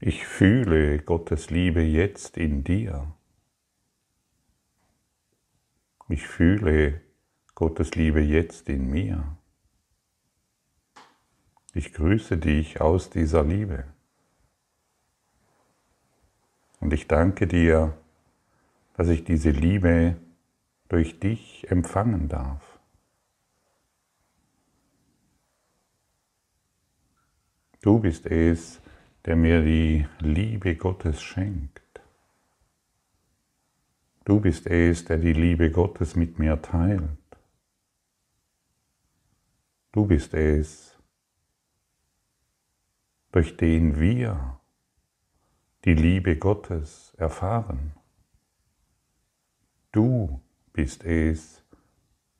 Ich fühle Gottes Liebe jetzt in dir. Ich fühle Gottes Liebe jetzt in mir. Ich grüße dich aus dieser Liebe. Und ich danke dir, dass ich diese Liebe durch dich empfangen darf. Du bist es, der mir die Liebe Gottes schenkt. Du bist es, der die Liebe Gottes mit mir teilt. Du bist es, durch den wir die Liebe Gottes erfahren. Du bist es,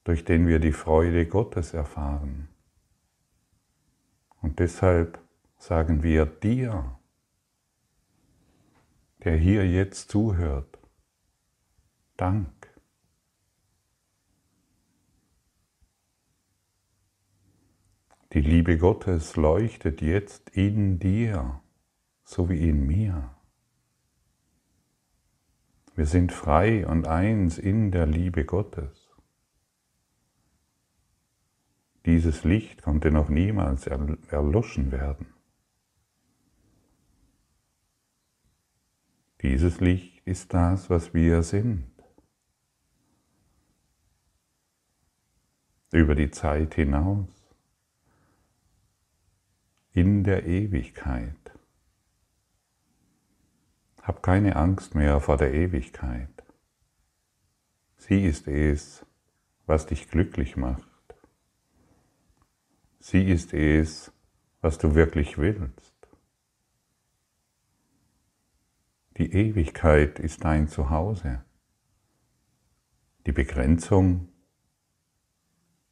durch den wir die Freude Gottes erfahren. Und deshalb sagen wir dir, der hier jetzt zuhört, Dank. Die Liebe Gottes leuchtet jetzt in dir, so wie in mir. Wir sind frei und eins in der Liebe Gottes. Dieses Licht konnte noch niemals erloschen werden. Dieses Licht ist das, was wir sind. Über die Zeit hinaus, in der Ewigkeit. Hab keine Angst mehr vor der Ewigkeit. Sie ist es, was dich glücklich macht. Sie ist es, was du wirklich willst. Die Ewigkeit ist dein Zuhause. Die Begrenzung,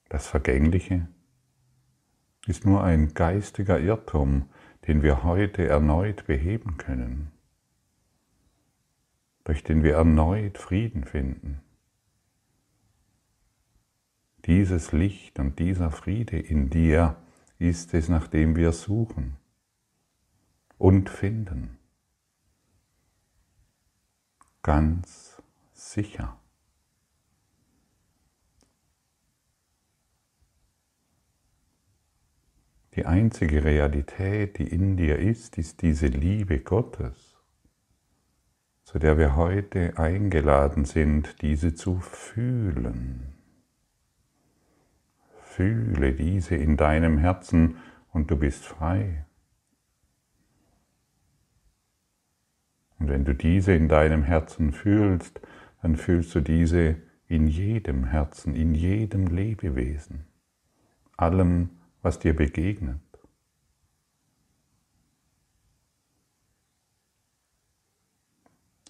das Vergängliche, ist nur ein geistiger Irrtum, den wir heute erneut beheben können durch den wir erneut Frieden finden. Dieses Licht und dieser Friede in dir ist es, nach dem wir suchen und finden. Ganz sicher. Die einzige Realität, die in dir ist, ist diese Liebe Gottes zu der wir heute eingeladen sind, diese zu fühlen. Fühle diese in deinem Herzen und du bist frei. Und wenn du diese in deinem Herzen fühlst, dann fühlst du diese in jedem Herzen, in jedem Lebewesen, allem, was dir begegnet.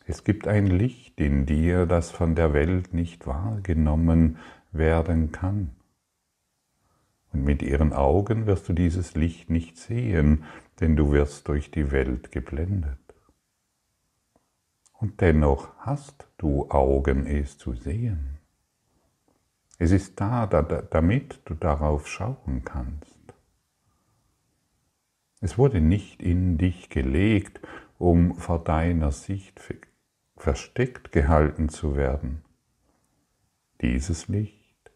Es gibt ein Licht in dir, das von der Welt nicht wahrgenommen werden kann. Und mit ihren Augen wirst du dieses Licht nicht sehen, denn du wirst durch die Welt geblendet. Und dennoch hast du Augen, es zu sehen. Es ist da, damit du darauf schauen kannst. Es wurde nicht in dich gelegt, um vor deiner Sicht versteckt gehalten zu werden. Dieses Licht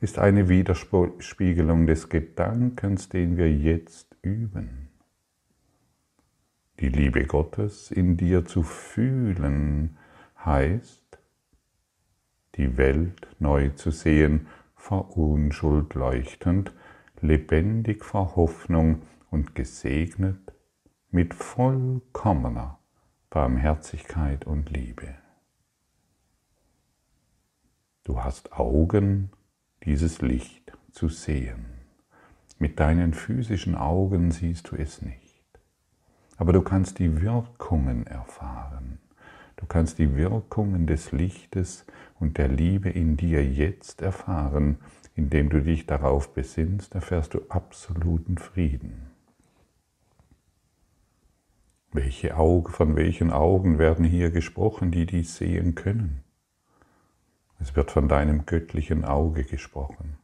ist eine Widerspiegelung des Gedankens, den wir jetzt üben. Die Liebe Gottes in dir zu fühlen heißt, die Welt neu zu sehen, vor Unschuld leuchtend, lebendig vor Hoffnung und gesegnet mit vollkommener Barmherzigkeit und Liebe. Du hast Augen, dieses Licht zu sehen. Mit deinen physischen Augen siehst du es nicht. Aber du kannst die Wirkungen erfahren. Du kannst die Wirkungen des Lichtes und der Liebe in dir jetzt erfahren. Indem du dich darauf besinnst, erfährst du absoluten Frieden. Welche Augen, von welchen Augen werden hier gesprochen, die dies sehen können? Es wird von deinem göttlichen Auge gesprochen.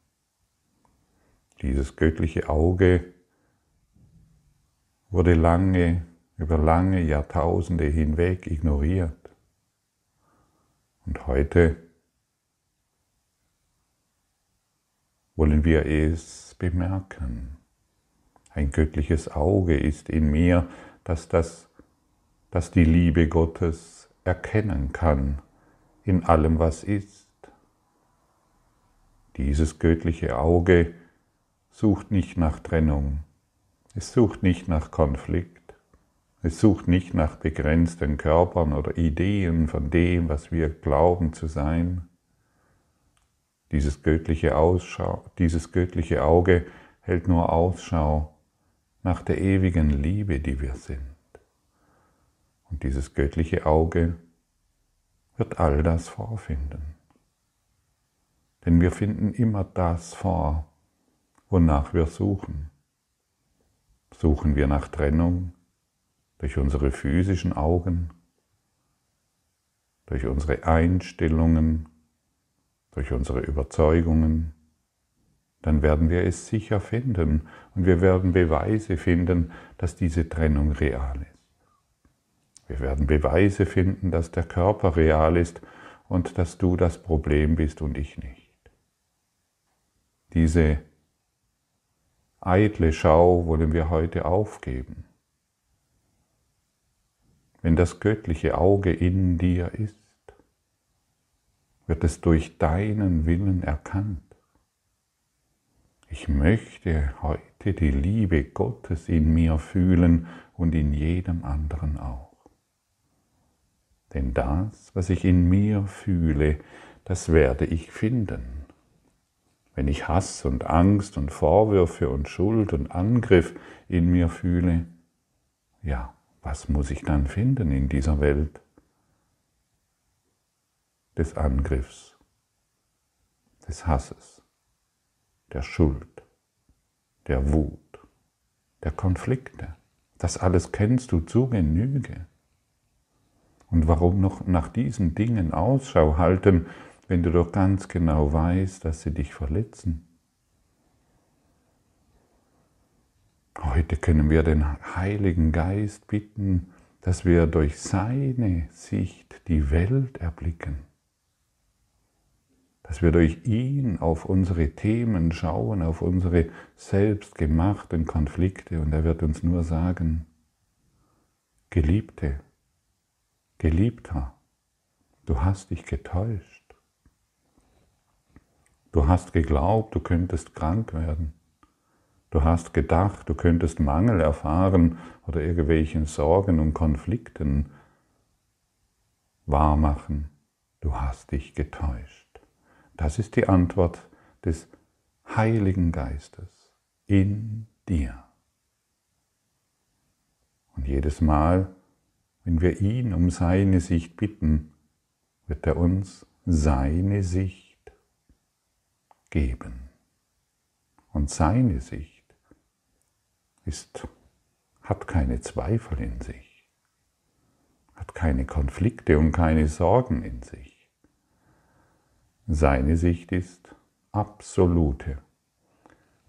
Dieses göttliche Auge wurde lange über lange Jahrtausende hinweg ignoriert. Und heute wollen wir es bemerken. Ein göttliches Auge ist in mir, das, das, das die Liebe Gottes erkennen kann in allem, was ist. Dieses göttliche Auge sucht nicht nach Trennung, es sucht nicht nach Konflikt, es sucht nicht nach begrenzten Körpern oder Ideen von dem, was wir glauben zu sein. Dieses göttliche, Ausschau, dieses göttliche Auge hält nur Ausschau nach der ewigen Liebe, die wir sind. Und dieses göttliche Auge wird all das vorfinden. Denn wir finden immer das vor, wonach wir suchen. Suchen wir nach Trennung durch unsere physischen Augen, durch unsere Einstellungen, durch unsere Überzeugungen, dann werden wir es sicher finden und wir werden Beweise finden, dass diese Trennung real ist. Wir werden Beweise finden, dass der Körper real ist und dass du das Problem bist und ich nicht. Diese eitle Schau wollen wir heute aufgeben. Wenn das göttliche Auge in dir ist, wird es durch deinen Willen erkannt. Ich möchte heute die Liebe Gottes in mir fühlen und in jedem anderen auch. Denn das, was ich in mir fühle, das werde ich finden. Wenn ich Hass und Angst und Vorwürfe und Schuld und Angriff in mir fühle, ja, was muss ich dann finden in dieser Welt des Angriffs, des Hasses, der Schuld, der Wut, der Konflikte? Das alles kennst du zu Genüge. Und warum noch nach diesen Dingen Ausschau halten, wenn du doch ganz genau weißt, dass sie dich verletzen. Heute können wir den Heiligen Geist bitten, dass wir durch seine Sicht die Welt erblicken, dass wir durch ihn auf unsere Themen schauen, auf unsere selbstgemachten Konflikte und er wird uns nur sagen, Geliebte, Geliebter, du hast dich getäuscht. Du hast geglaubt, du könntest krank werden. Du hast gedacht, du könntest Mangel erfahren oder irgendwelchen Sorgen und Konflikten wahrmachen. Du hast dich getäuscht. Das ist die Antwort des Heiligen Geistes in dir. Und jedes Mal, wenn wir ihn um seine Sicht bitten, wird er uns seine Sicht geben. Und seine Sicht ist, hat keine Zweifel in sich, hat keine Konflikte und keine Sorgen in sich. Seine Sicht ist absolute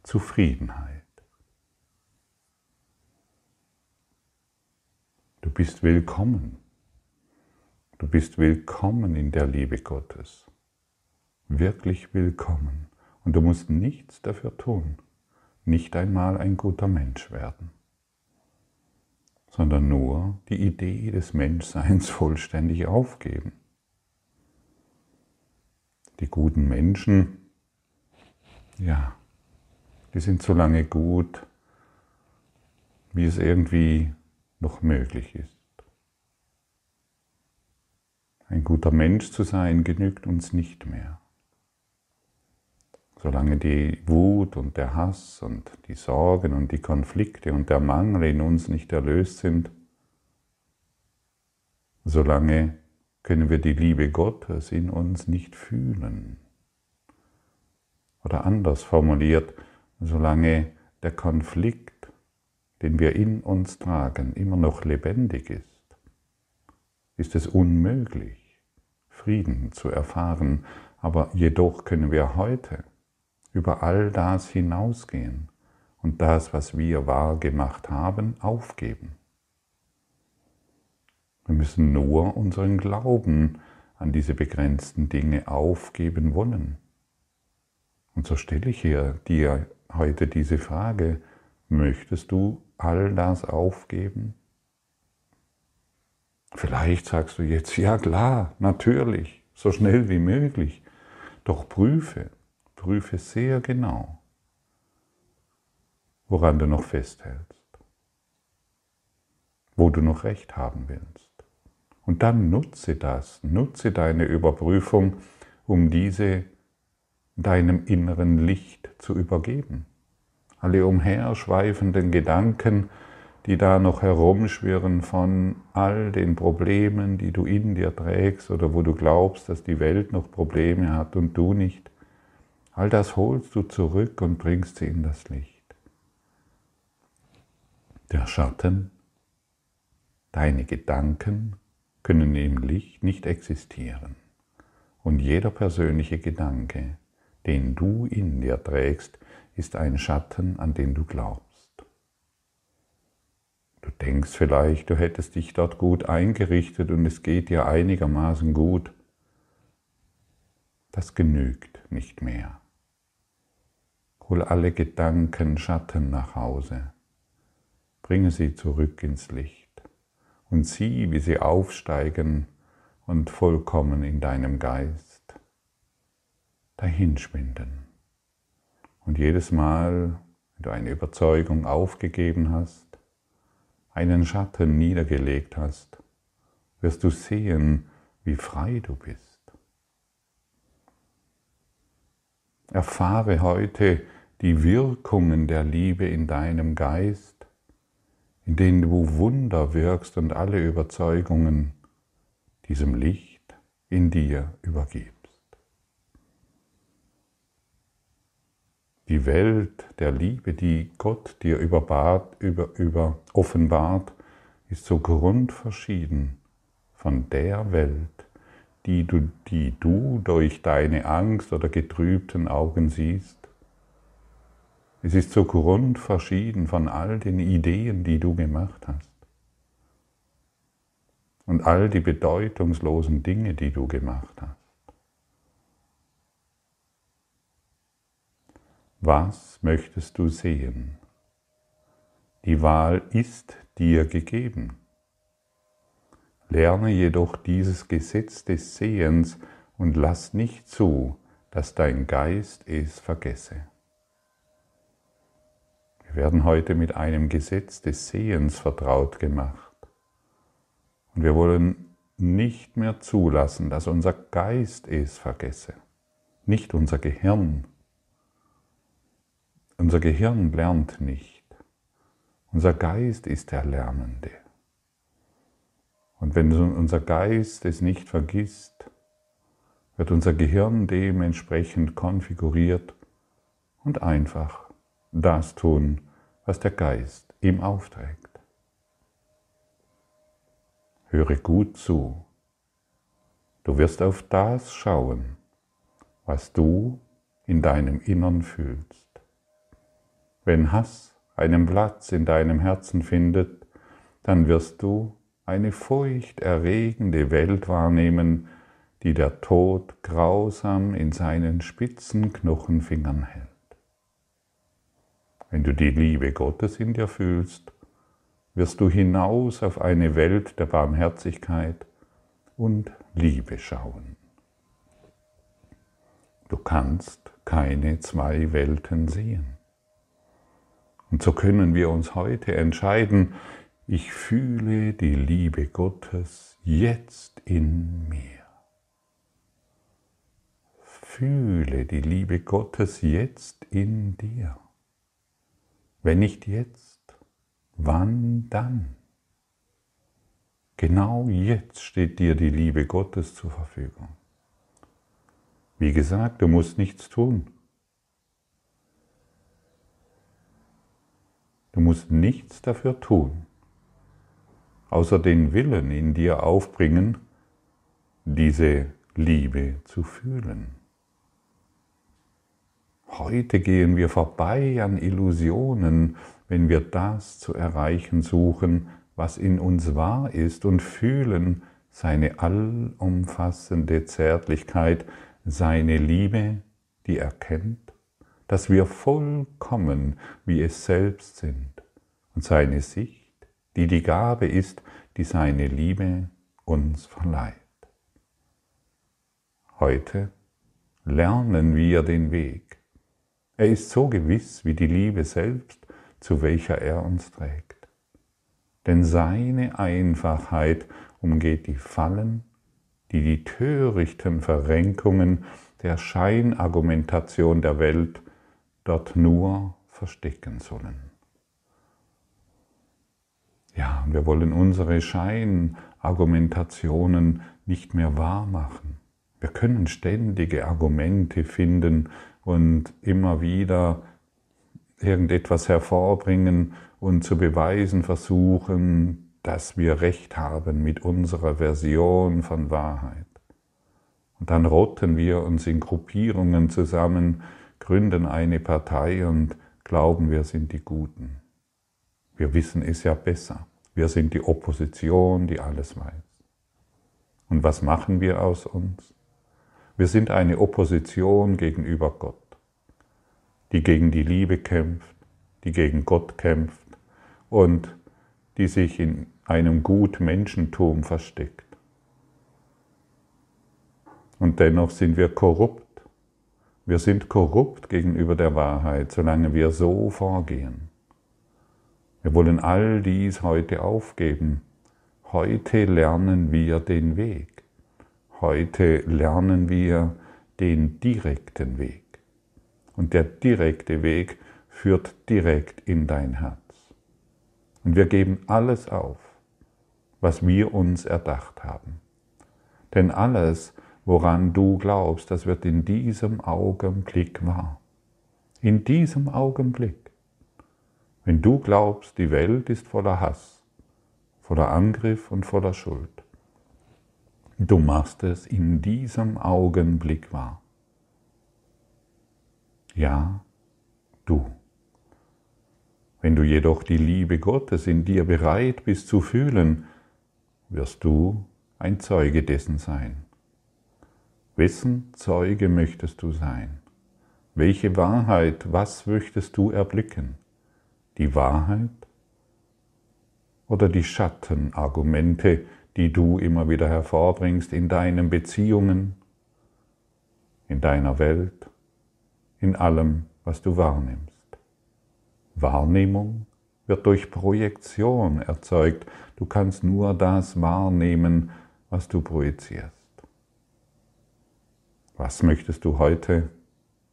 Zufriedenheit. Du bist willkommen. Du bist willkommen in der Liebe Gottes. Wirklich willkommen. Und du musst nichts dafür tun, nicht einmal ein guter Mensch werden, sondern nur die Idee des Menschseins vollständig aufgeben. Die guten Menschen, ja, die sind so lange gut, wie es irgendwie noch möglich ist. Ein guter Mensch zu sein genügt uns nicht mehr. Solange die Wut und der Hass und die Sorgen und die Konflikte und der Mangel in uns nicht erlöst sind, solange können wir die Liebe Gottes in uns nicht fühlen. Oder anders formuliert, solange der Konflikt, den wir in uns tragen, immer noch lebendig ist, ist es unmöglich, Frieden zu erfahren. Aber jedoch können wir heute über all das hinausgehen und das, was wir wahr gemacht haben, aufgeben. Wir müssen nur unseren Glauben an diese begrenzten Dinge aufgeben wollen. Und so stelle ich hier dir heute diese Frage, möchtest du all das aufgeben? Vielleicht sagst du jetzt, ja klar, natürlich, so schnell wie möglich. Doch prüfe, prüfe sehr genau, woran du noch festhältst, wo du noch recht haben willst. Und dann nutze das, nutze deine Überprüfung, um diese deinem inneren Licht zu übergeben. Alle umherschweifenden Gedanken, die da noch herumschwirren von all den Problemen, die du in dir trägst oder wo du glaubst, dass die Welt noch Probleme hat und du nicht. All das holst du zurück und bringst sie in das Licht. Der Schatten, deine Gedanken können im Licht nicht existieren. Und jeder persönliche Gedanke, den du in dir trägst, ist ein Schatten, an den du glaubst. Du denkst vielleicht, du hättest dich dort gut eingerichtet und es geht dir einigermaßen gut. Das genügt nicht mehr. Hol alle Gedanken, Schatten nach Hause. Bringe sie zurück ins Licht und sieh, wie sie aufsteigen und vollkommen in deinem Geist dahinschwinden. Und jedes Mal, wenn du eine Überzeugung aufgegeben hast, einen Schatten niedergelegt hast, wirst du sehen, wie frei du bist. Erfahre heute die Wirkungen der Liebe in deinem Geist, in denen du Wunder wirkst und alle Überzeugungen diesem Licht in dir übergibst. die Welt der Liebe, die Gott dir überbart, über, über offenbart, ist so grundverschieden von der Welt, die du, die du durch deine Angst oder getrübten Augen siehst. Es ist so grundverschieden von all den Ideen, die du gemacht hast. Und all die bedeutungslosen Dinge, die du gemacht hast. Was möchtest du sehen? Die Wahl ist dir gegeben. Lerne jedoch dieses Gesetz des Sehens und lass nicht zu, dass dein Geist es vergesse. Wir werden heute mit einem Gesetz des Sehens vertraut gemacht. Und wir wollen nicht mehr zulassen, dass unser Geist es vergesse, nicht unser Gehirn, unser Gehirn lernt nicht. Unser Geist ist der Lernende. Und wenn unser Geist es nicht vergisst, wird unser Gehirn dementsprechend konfiguriert und einfach das tun, was der Geist ihm aufträgt. Höre gut zu. Du wirst auf das schauen, was du in deinem Innern fühlst. Wenn Hass einen Platz in deinem Herzen findet, dann wirst du eine furchterregende Welt wahrnehmen, die der Tod grausam in seinen spitzen Knochenfingern hält. Wenn du die Liebe Gottes in dir fühlst, wirst du hinaus auf eine Welt der Barmherzigkeit und Liebe schauen. Du kannst keine zwei Welten sehen. Und so können wir uns heute entscheiden, ich fühle die Liebe Gottes jetzt in mir. Fühle die Liebe Gottes jetzt in dir. Wenn nicht jetzt, wann dann? Genau jetzt steht dir die Liebe Gottes zur Verfügung. Wie gesagt, du musst nichts tun. Du musst nichts dafür tun, außer den Willen in dir aufbringen, diese Liebe zu fühlen. Heute gehen wir vorbei an Illusionen, wenn wir das zu erreichen suchen, was in uns wahr ist und fühlen seine allumfassende Zärtlichkeit, seine Liebe, die erkennt, dass wir vollkommen wie es selbst sind und seine Sicht, die die Gabe ist, die seine Liebe uns verleiht. Heute lernen wir den Weg. Er ist so gewiss wie die Liebe selbst, zu welcher er uns trägt. Denn seine Einfachheit umgeht die Fallen, die die törichten Verrenkungen der Scheinargumentation der Welt dort nur verstecken sollen. Ja, wir wollen unsere Scheinargumentationen nicht mehr wahr machen. Wir können ständige Argumente finden und immer wieder irgendetwas hervorbringen und zu beweisen versuchen, dass wir recht haben mit unserer Version von Wahrheit. Und dann rotten wir uns in Gruppierungen zusammen, gründen eine Partei und glauben, wir sind die Guten. Wir wissen es ja besser. Wir sind die Opposition, die alles weiß. Und was machen wir aus uns? Wir sind eine Opposition gegenüber Gott, die gegen die Liebe kämpft, die gegen Gott kämpft und die sich in einem Gutmenschentum versteckt. Und dennoch sind wir korrupt. Wir sind korrupt gegenüber der Wahrheit, solange wir so vorgehen. Wir wollen all dies heute aufgeben. Heute lernen wir den Weg. Heute lernen wir den direkten Weg. Und der direkte Weg führt direkt in dein Herz. Und wir geben alles auf, was wir uns erdacht haben. Denn alles, woran du glaubst, das wird in diesem Augenblick wahr. In diesem Augenblick. Wenn du glaubst, die Welt ist voller Hass, voller Angriff und voller Schuld, Du machst es in diesem Augenblick wahr. Ja, du. Wenn du jedoch die Liebe Gottes in dir bereit bist zu fühlen, wirst du ein Zeuge dessen sein. Wessen Zeuge möchtest du sein? Welche Wahrheit, was möchtest du erblicken? Die Wahrheit oder die Schattenargumente, die du immer wieder hervorbringst in deinen Beziehungen, in deiner Welt, in allem, was du wahrnimmst. Wahrnehmung wird durch Projektion erzeugt. Du kannst nur das wahrnehmen, was du projizierst. Was möchtest du heute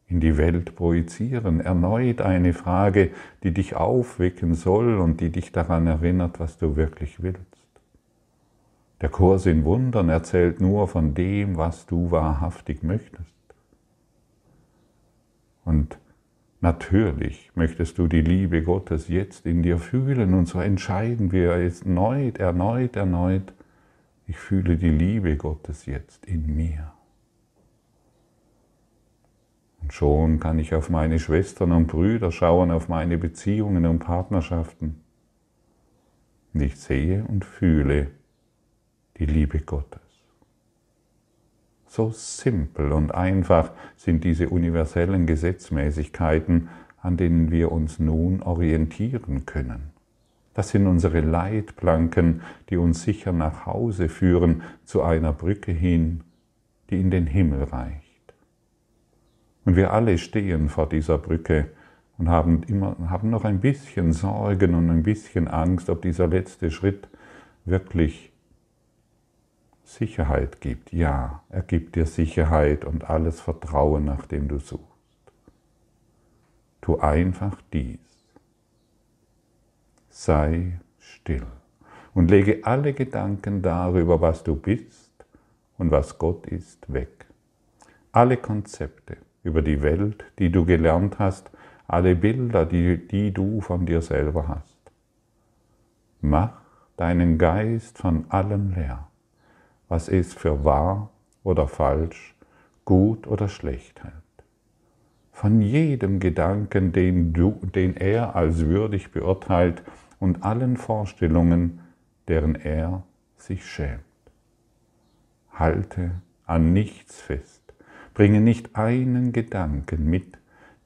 in die Welt projizieren? Erneut eine Frage, die dich aufwecken soll und die dich daran erinnert, was du wirklich willst. Der Kurs in Wundern erzählt nur von dem, was du wahrhaftig möchtest. Und natürlich möchtest du die Liebe Gottes jetzt in dir fühlen und so entscheiden wir jetzt erneut, erneut, erneut, ich fühle die Liebe Gottes jetzt in mir. Und schon kann ich auf meine Schwestern und Brüder schauen, auf meine Beziehungen und Partnerschaften. Und ich sehe und fühle, die Liebe Gottes. So simpel und einfach sind diese universellen Gesetzmäßigkeiten, an denen wir uns nun orientieren können. Das sind unsere Leitplanken, die uns sicher nach Hause führen, zu einer Brücke hin, die in den Himmel reicht. Und wir alle stehen vor dieser Brücke und haben, immer, haben noch ein bisschen Sorgen und ein bisschen Angst, ob dieser letzte Schritt wirklich Sicherheit gibt. Ja, er gibt dir Sicherheit und alles Vertrauen, nach dem du suchst. Tu einfach dies. Sei still und lege alle Gedanken darüber, was du bist und was Gott ist, weg. Alle Konzepte über die Welt, die du gelernt hast, alle Bilder, die, die du von dir selber hast. Mach deinen Geist von allem leer was es für wahr oder falsch, gut oder schlecht hält. Von jedem Gedanken, den, du, den er als würdig beurteilt und allen Vorstellungen, deren er sich schämt. Halte an nichts fest, bringe nicht einen Gedanken mit,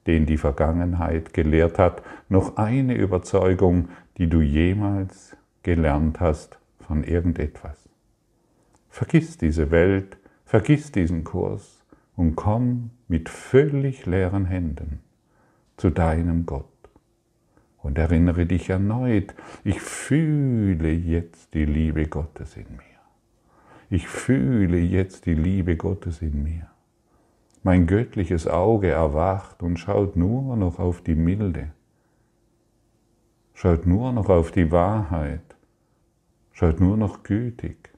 den die Vergangenheit gelehrt hat, noch eine Überzeugung, die du jemals gelernt hast von irgendetwas. Vergiss diese Welt, vergiss diesen Kurs und komm mit völlig leeren Händen zu deinem Gott. Und erinnere dich erneut, ich fühle jetzt die Liebe Gottes in mir. Ich fühle jetzt die Liebe Gottes in mir. Mein göttliches Auge erwacht und schaut nur noch auf die Milde, schaut nur noch auf die Wahrheit, schaut nur noch gütig.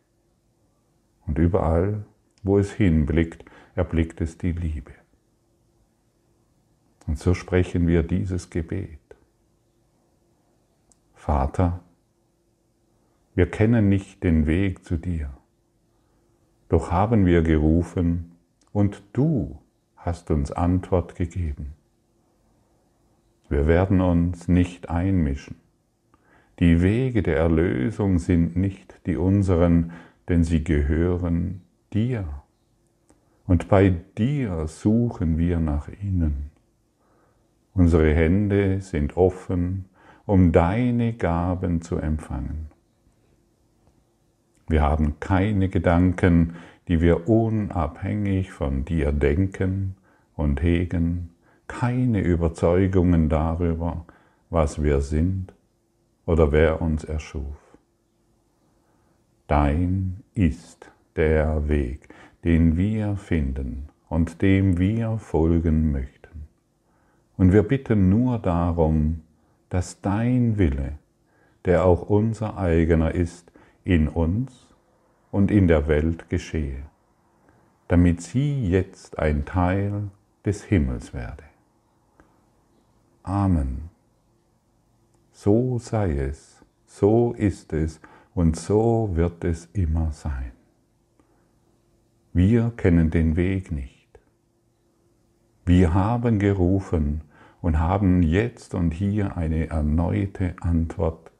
Und überall, wo es hinblickt, erblickt es die Liebe. Und so sprechen wir dieses Gebet. Vater, wir kennen nicht den Weg zu dir, doch haben wir gerufen und du hast uns Antwort gegeben. Wir werden uns nicht einmischen. Die Wege der Erlösung sind nicht die unseren, denn sie gehören dir. Und bei dir suchen wir nach ihnen. Unsere Hände sind offen, um deine Gaben zu empfangen. Wir haben keine Gedanken, die wir unabhängig von dir denken und hegen, keine Überzeugungen darüber, was wir sind oder wer uns erschuf. Dein ist der Weg, den wir finden und dem wir folgen möchten. Und wir bitten nur darum, dass dein Wille, der auch unser eigener ist, in uns und in der Welt geschehe, damit sie jetzt ein Teil des Himmels werde. Amen. So sei es, so ist es und so wird es immer sein. Wir kennen den Weg nicht. Wir haben gerufen und haben jetzt und hier eine erneute Antwort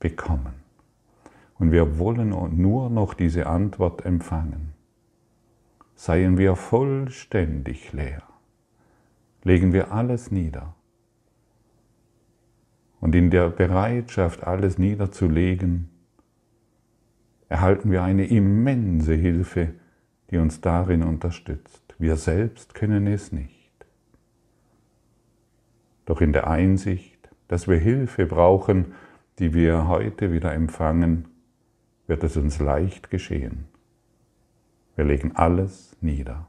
bekommen. Und wir wollen nur noch diese Antwort empfangen. Seien wir vollständig leer. Legen wir alles nieder. Und in der Bereitschaft, alles niederzulegen, erhalten wir eine immense Hilfe, die uns darin unterstützt. Wir selbst können es nicht. Doch in der Einsicht, dass wir Hilfe brauchen, die wir heute wieder empfangen, wird es uns leicht geschehen. Wir legen alles nieder,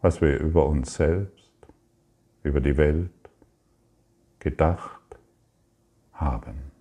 was wir über uns selbst, über die Welt gedacht haben.